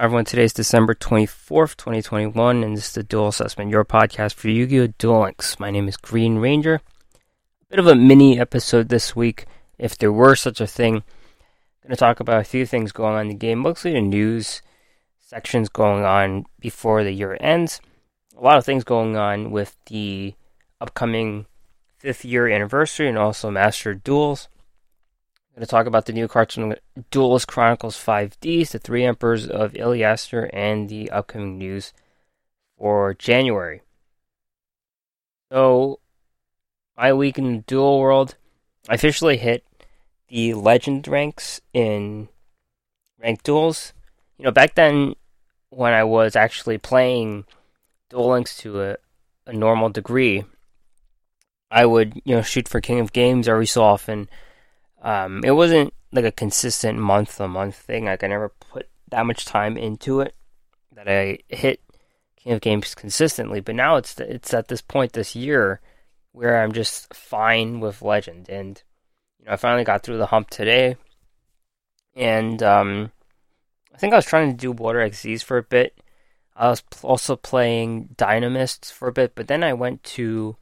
Everyone, today is December 24th, 2021, and this is the Duel Assessment, your podcast for Yu Gi Oh! Duel Links. My name is Green Ranger. A bit of a mini episode this week, if there were such a thing. I'm going to talk about a few things going on in the game, mostly the news sections going on before the year ends. A lot of things going on with the upcoming fifth year anniversary and also Master Duels going to talk about the new cards cartoon Duelist Chronicles 5Ds, the Three Emperors of Iliaster, and the upcoming news for January. So, my week in the Duel world, I officially hit the Legend ranks in ranked duels. You know, back then, when I was actually playing Duel Links to a, a normal degree, I would, you know, shoot for King of Games every so often um, it wasn't like a consistent month to month thing. Like I never put that much time into it that I hit King of Games consistently. But now it's it's at this point this year where I'm just fine with Legend, and you know I finally got through the hump today, and um, I think I was trying to do Water XZs for a bit. I was also playing Dinomists for a bit, but then I went to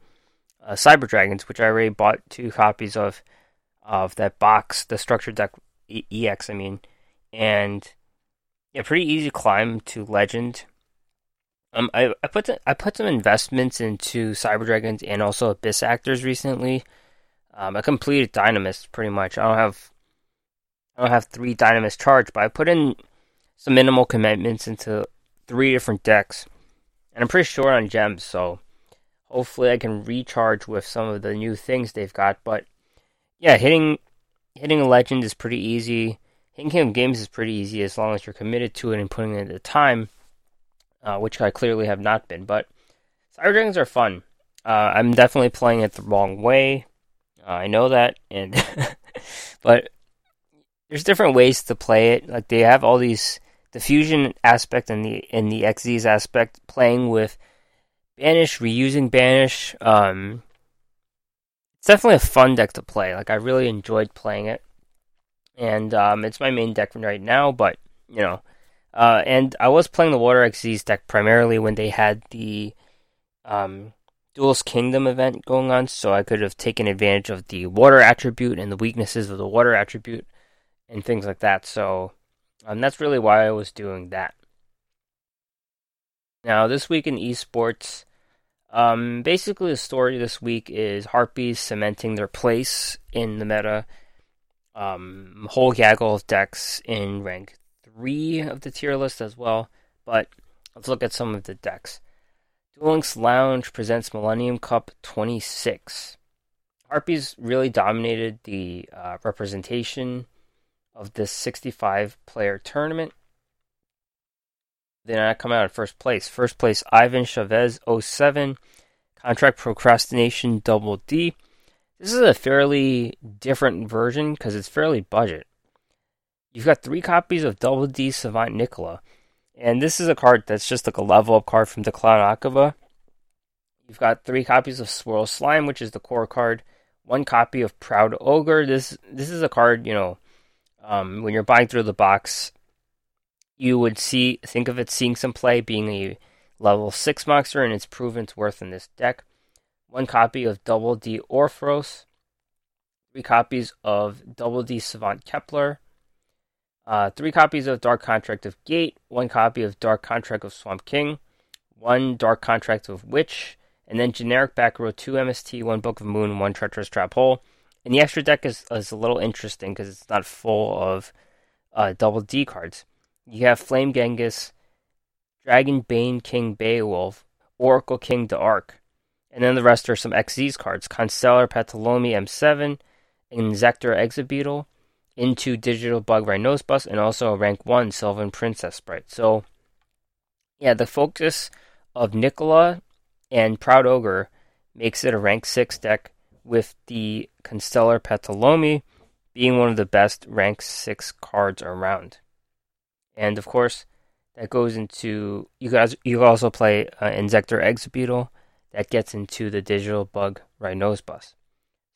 uh, Cyber Dragons, which I already bought two copies of of that box, the structured deck EX, I mean, and yeah, pretty easy climb to legend. Um, I I put I put some investments into Cyber Dragons and also Abyss Actors recently. Um, I completed Dinomist pretty much. I don't have I don't have three Dinomist charged, but I put in some minimal commitments into three different decks, and I'm pretty short on gems, so hopefully I can recharge with some of the new things they've got. But yeah, hitting hitting a legend is pretty easy. Hitting of Games is pretty easy as long as you're committed to it and putting in the time, uh, which I clearly have not been. But Cyber Dragons are fun. Uh, I'm definitely playing it the wrong way. Uh, I know that, and but there's different ways to play it. Like they have all these the fusion aspect and the and the XZs aspect, playing with banish, reusing banish. Um, definitely a fun deck to play. Like I really enjoyed playing it, and um, it's my main deck right now. But you know, uh, and I was playing the Water XZ's deck primarily when they had the um, Duelist Kingdom event going on, so I could have taken advantage of the water attribute and the weaknesses of the water attribute and things like that. So um, that's really why I was doing that. Now, this week in esports, um, basically, the story this week is Harpies cementing their place in the meta. Um, whole gaggle of decks in rank 3 of the tier list as well. But let's look at some of the decks. Duel Links Lounge presents Millennium Cup 26. Harpies really dominated the uh, representation of this 65 player tournament then I come out in first place. First place, Ivan Chavez 07, Contract Procrastination Double D. This is a fairly different version because it's fairly budget. You've got three copies of Double D Savant Nikola, and this is a card that's just like a level up card from the Clan Akaba. You've got three copies of Swirl Slime, which is the core card. One copy of Proud Ogre. This this is a card, you know, um, when you're buying through the box, you would see think of it seeing some play being a level 6 monster and it's proven its worth in this deck. One copy of Double D Orthros, three copies of Double D Savant Kepler, uh, three copies of Dark Contract of Gate, one copy of Dark Contract of Swamp King, one Dark Contract of Witch, and then generic back row two MST, one Book of Moon, one Treacherous Trap Hole. And the extra deck is, is a little interesting because it's not full of uh, double D cards. You have Flame Genghis, Dragon Bane King Beowulf, Oracle King D'Arc. And then the rest are some XZ's cards. Constellar Ptolemy M7, Inzektor Exa-Beetle, Into Digital Bug Rhinosebus, and also a rank 1 Sylvan Princess Sprite. So, yeah, the focus of Nikola and Proud Ogre makes it a rank 6 deck with the Constellar Ptolemy being one of the best rank 6 cards around and of course that goes into you guys. You also play uh, Inzektor Exa-Beetle that gets into the digital bug Rhinosebus.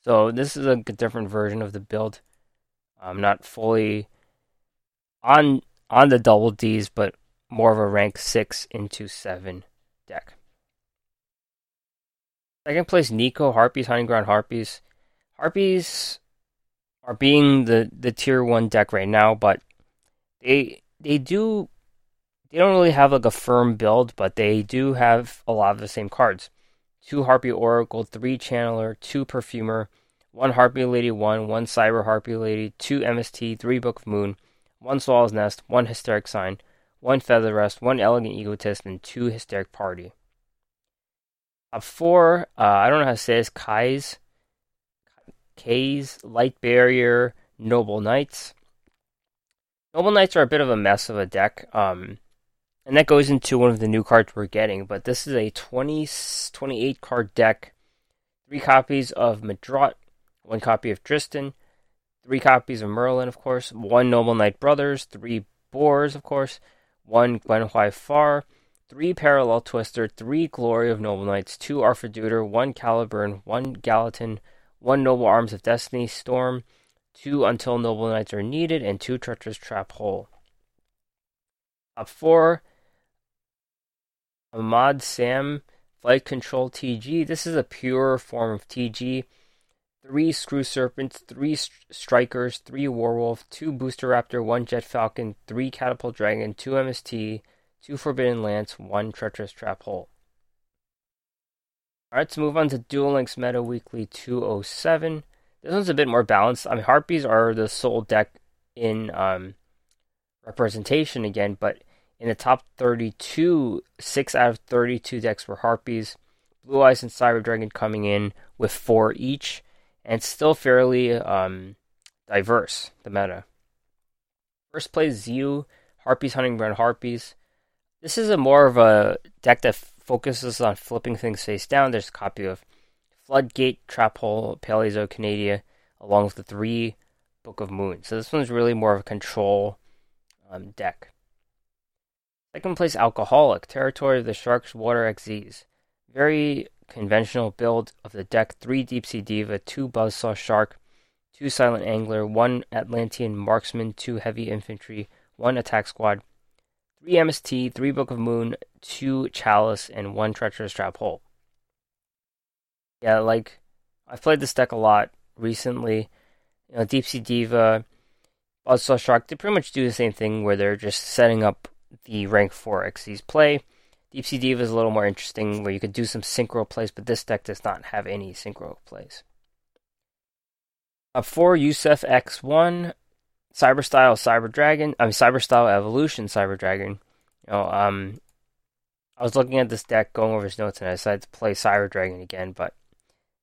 So this is a different version of the build. I'm not fully on on the double D's, but more of a rank 6 into 7 deck. Second place, Nico Harpies, Hunting Ground Harpies. Harpies are being the, the tier 1 deck right now, but they they do they don't really have like a firm build, but they do have a lot of the same cards. Two Harpy Oracle, three Channeler, two Perfumer, one Harpy Lady 1, one Cyber Harpy Lady, two MST, three Book of Moon, one Swallow's Nest, one Hysteric Sign, one Feather Rest, one Elegant Egotist, and two Hysteric Party. Top four, uh, I don't know how to say this, Kai's, K's, Light Barrier, Noble Knights. Noble Knights are a bit of a mess of a deck, um, and that goes into one of the new cards we're getting, but this is a 20, 28 card deck, three copies of Medraut, one copy of Tristan, three copies of Merlin, of course, one Noble Knight Brothers, three Boars, of course, one Gwenhwyfar, three Parallel Twister, three Glory of Noble Knights, two Arthur one Caliburn, one Gallatin, one Noble Arms of Destiny Storm, two Until Noble Knights Are Needed, and two Treacherous Trap Hole. Up four Ahmad Sam Flight Control TG. This is a pure form of TG three Screw Serpents, three Strikers, three Warwolf, two Booster Raptor, one Jet Falcon, three Catapult Dragon, two MST, two Forbidden Lance, one Treacherous Trap Hole. Alright, let's move on to Duel Links Meta Weekly 207. This one's a bit more balanced. I mean, Harpies are the sole deck in um, representation again, but in the top 32, 6 out of 32 decks were Harpies. Blue Eyes and Cyber Dragon coming in with 4 each and still fairly um, diverse, the meta. First place Zio, Harpies Hunting Ground Harpies. This is a more of a deck that focuses on flipping things face down. There's a copy of Floodgate, Trap Hole, Paleozoic Canadia, along with the three Book of Moon. So this one's really more of a control um, deck. Second place, Alcoholic, Territory of the Sharks, Water XZs. Very conventional build of the deck three Deep Sea Diva, two Buzzsaw Shark, two Silent Angler, one Atlantean Marksman, two Heavy Infantry, one Attack Squad, three MST, three Book of Moon, two Chalice, and one Treacherous Trap Hole. Yeah, like, I've played this deck a lot recently. You know, Deep Sea Diva, Buzzsaw Shark, they pretty much do the same thing where they're just setting up the rank 4 XC's play Deep Sea Diva is a little more interesting where you could do some synchro plays, but this deck does not have any synchro plays. Up four, Yusef X1, Cyber Style Cyber Dragon, I mean Cyber Style Evolution Cyber Dragon. You know, um, I was looking at this deck, going over his notes, and I decided to play Cyber Dragon again. But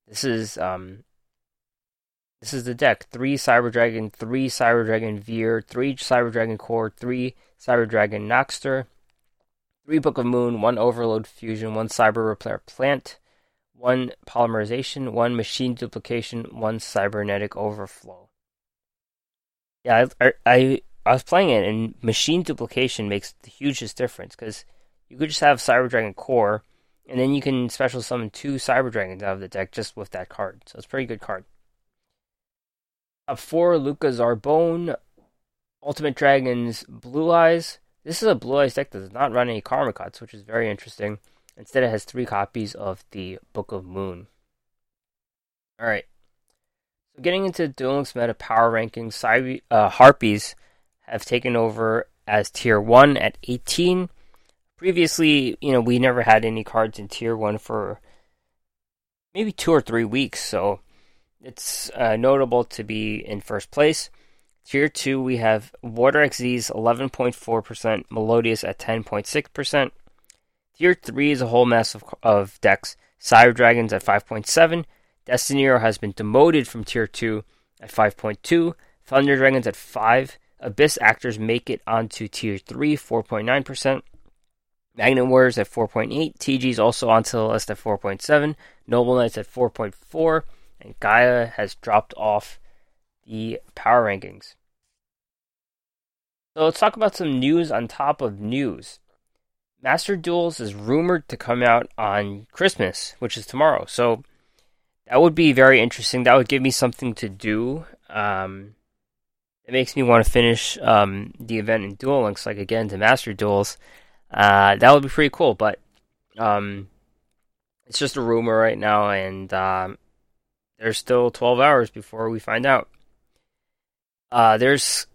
this is um, this is the deck: three Cyber Dragon, three Cyber Dragon Vier, three Cyber Dragon Core, three Cyber Dragon Nachster, three Book of Moon, one Overload Fusion, one Cyber Repair Plant, one Polymerization, one Machine Duplication, one Cybernetic Overflow. Yeah, I, I, I was playing it, and Machine Duplication makes the hugest difference because you could just have Cyber Dragon Core, and then you can special summon two Cyber Dragons out of the deck just with that card. So it's a pretty good card. Top four, Luca Zarbone, Ultimate Dragons Blue Eyes, this is a Blue Eyes deck that does not run any Karma Cuts, which is very interesting. Instead, it has three copies of the Book of Moon. Alright. So, getting into Duel Links meta power rankings, Cybe- uh, Harpies have taken over as tier 1 at 18. Previously, you know, we never had any cards in tier 1 for maybe two or three weeks, so it's uh, notable to be in first place. Tier 2, we have Water XZ's 11.4%, Melodious at 10.6%. Tier 3 is a whole mess of, of decks. Cyber Dragons at 5.7. Destineer has been demoted from Tier 2 at 5.2. Thunder Dragons at 5. Abyss Actors make it onto Tier 3, 4.9%. Magnet Warriors at 4.8. TG's also onto the list at 4.7. Noble Knights at 4.4. And Gaia has dropped off the power rankings. So let's talk about some news on top of news. Master Duels is rumored to come out on Christmas, which is tomorrow. So that would be very interesting. That would give me something to do. Um, it makes me want to finish um, the event in Duel Links, like again to Master Duels. Uh, that would be pretty cool, but um, it's just a rumor right now, and um, there's still 12 hours before we find out. Uh, there's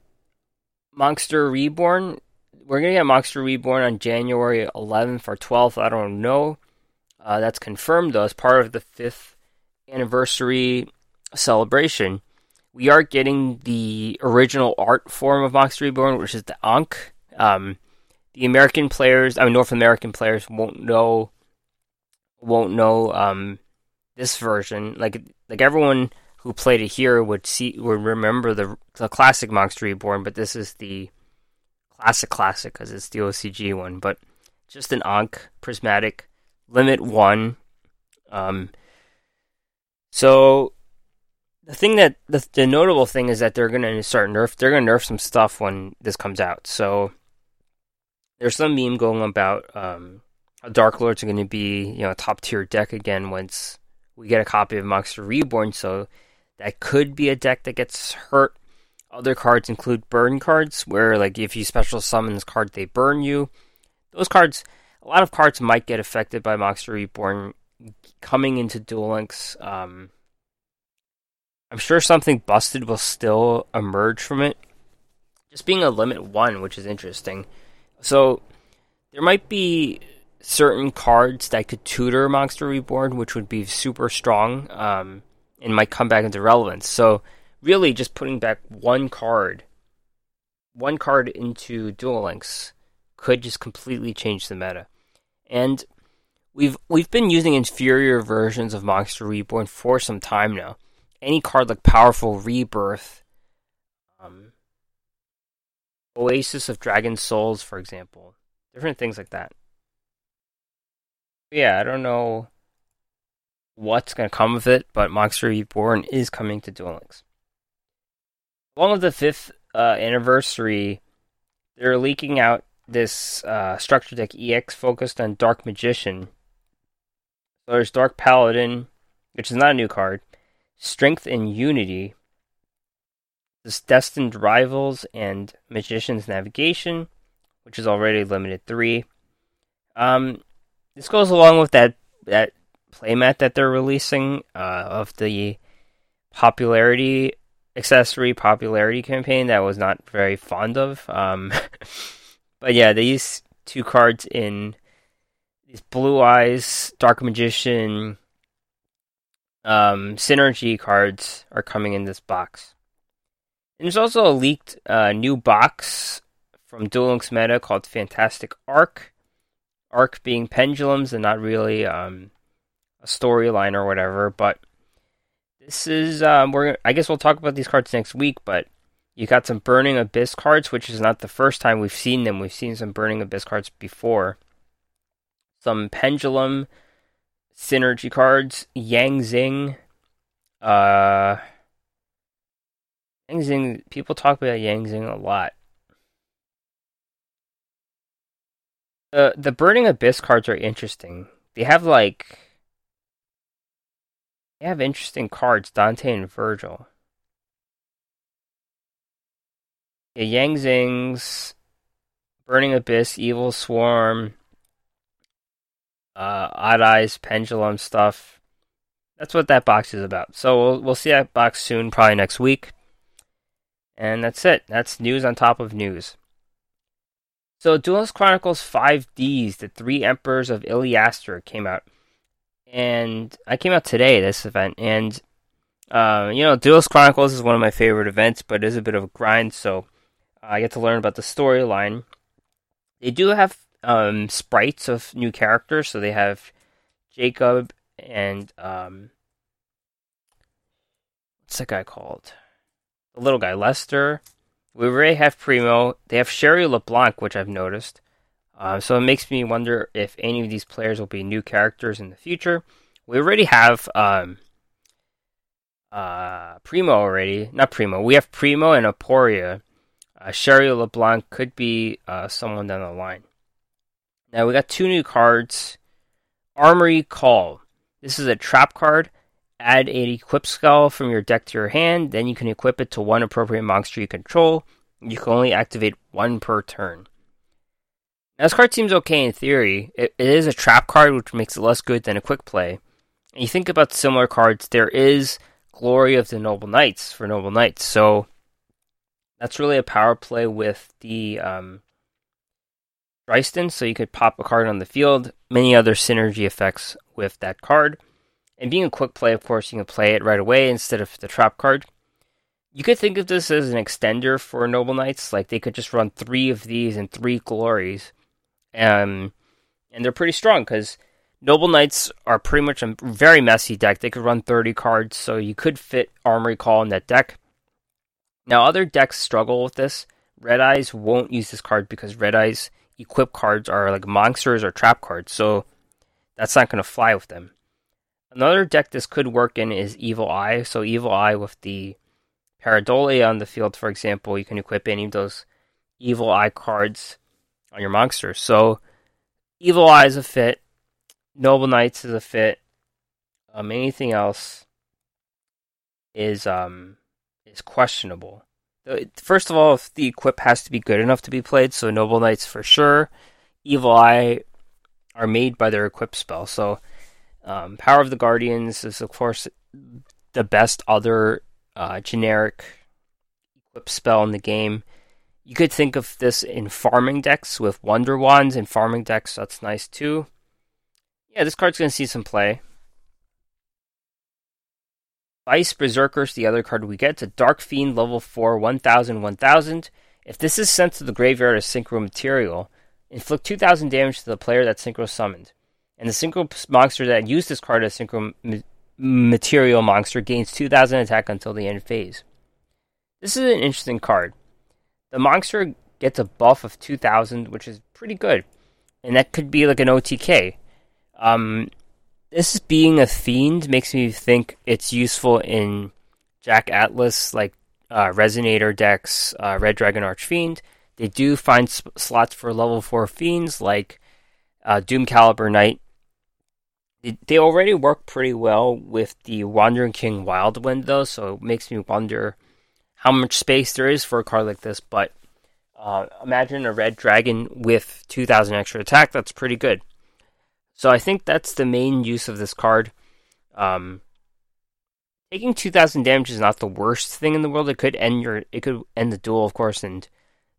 Monster Reborn. We're gonna get Monster Reborn on January 11th or 12th. I don't know. Uh, that's confirmed though as part of the fifth anniversary celebration. We are getting the original art form of Monster Reborn, which is the Ankh. Um, the American players, I mean North American players, won't know won't know um, this version. Like like everyone who played it here would see would remember the the classic Monster Reborn, but this is the classic classic because it's the OCG one. But just an Ankh prismatic limit one. Um, so the thing that the, the notable thing is that they're gonna start nerf. They're gonna nerf some stuff when this comes out. So there's some meme going about um, Dark Lords are going to be you know a top tier deck again once we get a copy of Monster Reborn. So that could be a deck that gets hurt. Other cards include burn cards, where like if you special summon this card, they burn you. Those cards, a lot of cards might get affected by Monster Reborn coming into Duel Links. Um, I'm sure something busted will still emerge from it. Just being a limit one, which is interesting. So there might be certain cards that could tutor Monster Reborn, which would be super strong um, and might come back into relevance. So really, just putting back one card, one card into Duel Links could just completely change the meta. And we've we've been using inferior versions of Monster Reborn for some time now. Any card like Powerful Rebirth, um, Oasis of Dragon Souls, for example, different things like that. Yeah, I don't know what's going to come of it, but Monster Reborn is coming to Duel Links. Along with the fifth uh, anniversary, they're leaking out this uh, structure deck EX focused on Dark Magician. So there's Dark Paladin, which is not a new card, Strength and Unity, this Destined Rivals, and Magician's Navigation, which is already limited three. Um, this goes along with that that playmat that they're releasing uh, of the popularity accessory popularity campaign that I was not very fond of. Um, but yeah, these two cards in these Blue Eyes, Dark Magician, um, Synergy cards are coming in this box. And there's also a leaked uh, new box from Duel Links Meta called Fantastic Arc. Arc being pendulums and not really um, a storyline or whatever, but this is um, we're I guess we'll talk about these cards next week, but you got some Burning Abyss cards, which is not the first time we've seen them. We've seen some Burning Abyss cards before. Some Pendulum synergy cards, Yang Zing. Uh, Yang. People talk about Yang a lot. The the Burning Abyss cards are interesting. They have like they have interesting cards, Dante and Virgil. Yeah, Yang Burning Abyss, Evil Swarm, uh, Odd Eyes, Pendulum stuff. That's what that box is about. So we'll we'll see that box soon, probably next week. And that's it. That's news on top of news. So Duelist Chronicles 5Ds, the Three Emperors of Iliaster, came out and I came out today this event, and uh, you know, Duelist Chronicles is one of my favorite events, but it is a bit of a grind, so I get to learn about the storyline. They do have um, sprites of new characters, so they have Jacob and um, what's that guy called? The little guy, Lester. We already have Primo. They have Sherry LeBlanc, which I've noticed. Uh, so it makes me wonder if any of these players will be new characters in the future. We already have um, uh, Primo already. Not Primo. We have Primo and Aporia. Uh, Sherry LeBlanc could be uh, someone down the line. Now we got two new cards. Armory Call. This is a trap card. Add an equip spell from your deck to your hand. Then you can equip it to one appropriate monster you control. You can only activate one per turn. Now, this card seems okay in theory. It, it is a trap card, which makes it less good than a quick play. And you think about similar cards, there is Glory of the Noble Knights for Noble Knights. So that's really a power play with the um, Drystan. So you could pop a card on the field. Many other synergy effects with that card. And being a quick play, of course, you can play it right away instead of the trap card. You could think of this as an extender for Noble Knights. Like they could just run three of these and three glories um, and they're pretty strong because Noble Knights are pretty much a very messy deck. They could run 30 cards, so you could fit Armory Call in that deck. Now, other decks struggle with this. Red Eyes won't use this card because Red Eyes equip cards are like monsters or trap cards, so that's not going to fly with them. Another deck this could work in is Evil Eye. So, Evil Eye with the Pareidolia on the field, for example, you can equip any of those Evil Eye cards on your monsters. So Evil Eye is a fit. Noble Knights is a fit. Um, anything else is um is questionable. First of all, the equip has to be good enough to be played, so Noble Knights for sure. Evil Eye are made by their equip spell. So um, Power of the Guardians is of course the best other uh, generic equip spell in the game. You could think of this in farming decks with Wonder Wands and farming decks. That's nice too. Yeah, this card's going to see some play. Vice Berserkers, the other card we get. It's a Dark Fiend level 4, 1000, 1000. If this is sent to the graveyard as Synchro Material, inflict 2000 damage to the player that Synchro summoned. And the Synchro monster that used this card as Synchro Material monster gains 2000 attack until the end phase. This is an interesting card. The monster gets a buff of 2000, which is pretty good. And that could be like an OTK. Um, this being a fiend makes me think it's useful in Jack Atlas, like uh, Resonator decks, uh, Red Dragon Archfiend. They do find sp- slots for level 4 fiends like uh, Doom Caliber Knight. They, already work pretty well with the Wandering King Wildwind, though, so it makes me wonder how much space there is for a card like this, but uh, imagine a red dragon with 2000 extra attack. That's pretty good. So I think that's the main use of this card. Um, taking 2000 damage is not the worst thing in the world. It could end your it could end the duel, of course, and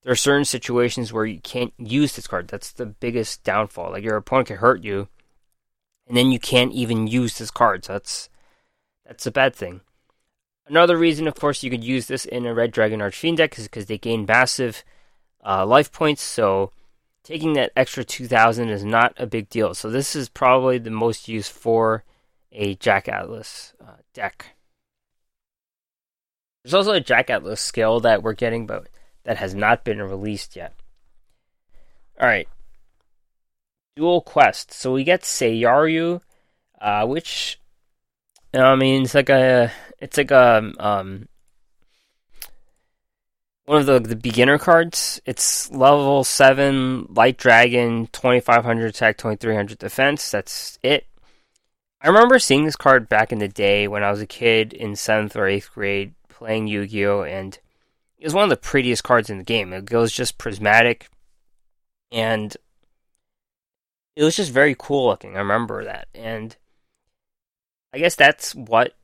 there are certain situations where you can't use this card. That's the biggest downfall. Like your opponent can hurt you, and then you can't even use this card. So that's that's a bad thing. Another reason, of course, you could use this in a Red Dragon Archfiend deck is because they gain massive uh, life points. So taking that extra 2,000 is not a big deal. So this is probably the most used for a Jack Atlas uh, deck. There's also a Jack Atlas skill that we're getting, but that has not been released yet. All right. Duel Quest. So we get Seiyaryu, uh, which you know, I mean, it's like a it's like a um one of the the beginner cards. It's level seven, light dragon, twenty five hundred attack, twenty three hundred defense. That's it. I remember seeing this card back in the day when I was a kid in seventh or eighth grade playing Yu Gi Oh, and it was one of the prettiest cards in the game. It was just prismatic, and it was just very cool looking. I remember that, and I guess that's what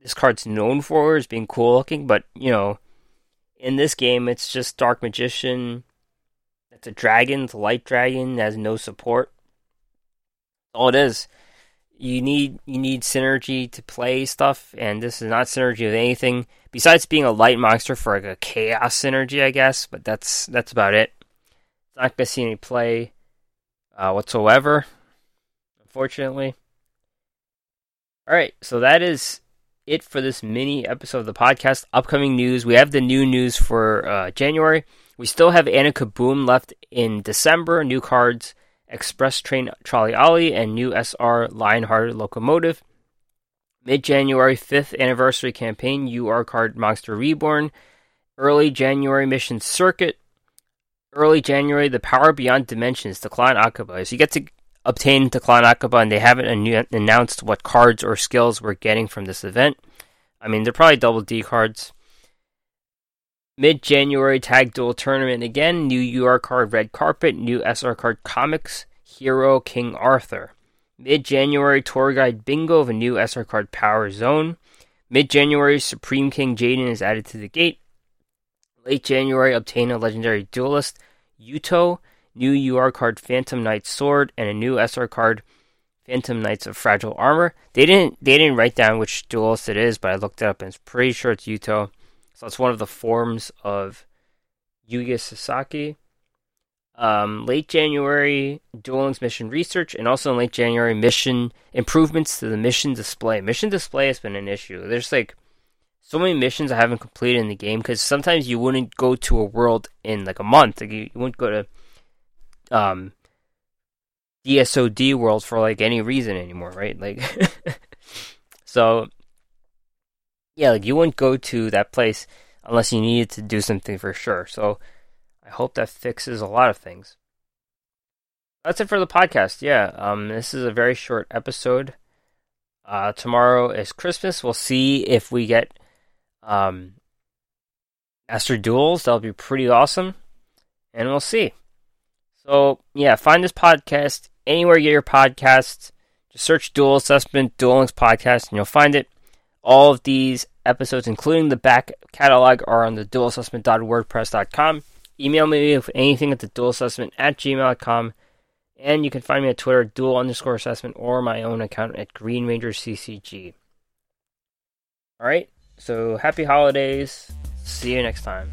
this card's known for is being cool looking, but you know, in this game it's just Dark Magician. It's a dragon, it's a light dragon, has no support. All it is. You need you need synergy to play stuff, and this is not synergy with anything besides being a light monster for like a chaos synergy, I guess. But that's that's about it. It's not gonna see any play uh, whatsoever, unfortunately. All right, so that is it for this mini episode of the podcast. Upcoming news: we have the new news for uh, January. We still have Anna Kaboom left in December. New cards: Express Train Trolley Ollie and new SR Lionhearted Locomotive. Mid January, fifth anniversary campaign UR card Monster Reborn. Early January mission circuit. Early January, the Power Beyond Dimensions, the Clan Akaba. So you get to obtain to Clan Akaba, and they haven't announced what cards or skills we're getting from this event. I mean, they're probably double D cards. Mid January Tag Duel Tournament again. New UR card Red Carpet. New SR card Comics. Hero King Arthur. Mid January Tour Guide Bingo of a new SR card Power Zone. Mid January Supreme King Jaden is added to the gate. Late January obtain a legendary duelist Yuto. New UR card Phantom Knight Sword and a new SR card Phantom Knights of Fragile Armor. They didn't they didn't write down which duelist it is, but I looked it up and it's pretty sure it's Yuto. So it's one of the forms of Yuya Sakaki. Um, late January, Duel Links mission research, and also in late January, mission improvements to the mission display. Mission display has been an issue. There's like so many missions I haven't completed in the game because sometimes you wouldn't go to a world in like a month. Like you, you wouldn't go to um DSOD world for like any reason anymore, right? Like, so yeah, like you wouldn't go to that place unless you needed to do something for sure. So I hope that fixes a lot of things. That's it for the podcast. Yeah, um, this is a very short episode. Uh, tomorrow is Christmas. We'll see if we get um, Master Duels. That'll be pretty awesome, and we'll see. So yeah, find this podcast anywhere you get your podcasts. Just search Duel Assessment Duel Links Podcast, and you'll find it. All of these episodes, including the back catalog, are on the duelassessment.wordpress.com. Email me with anything at the duelassessment at gmail.com. And you can find me at Twitter, duel underscore assessment, or my own account at Green Ranger CCG. All right, so happy holidays. See you next time.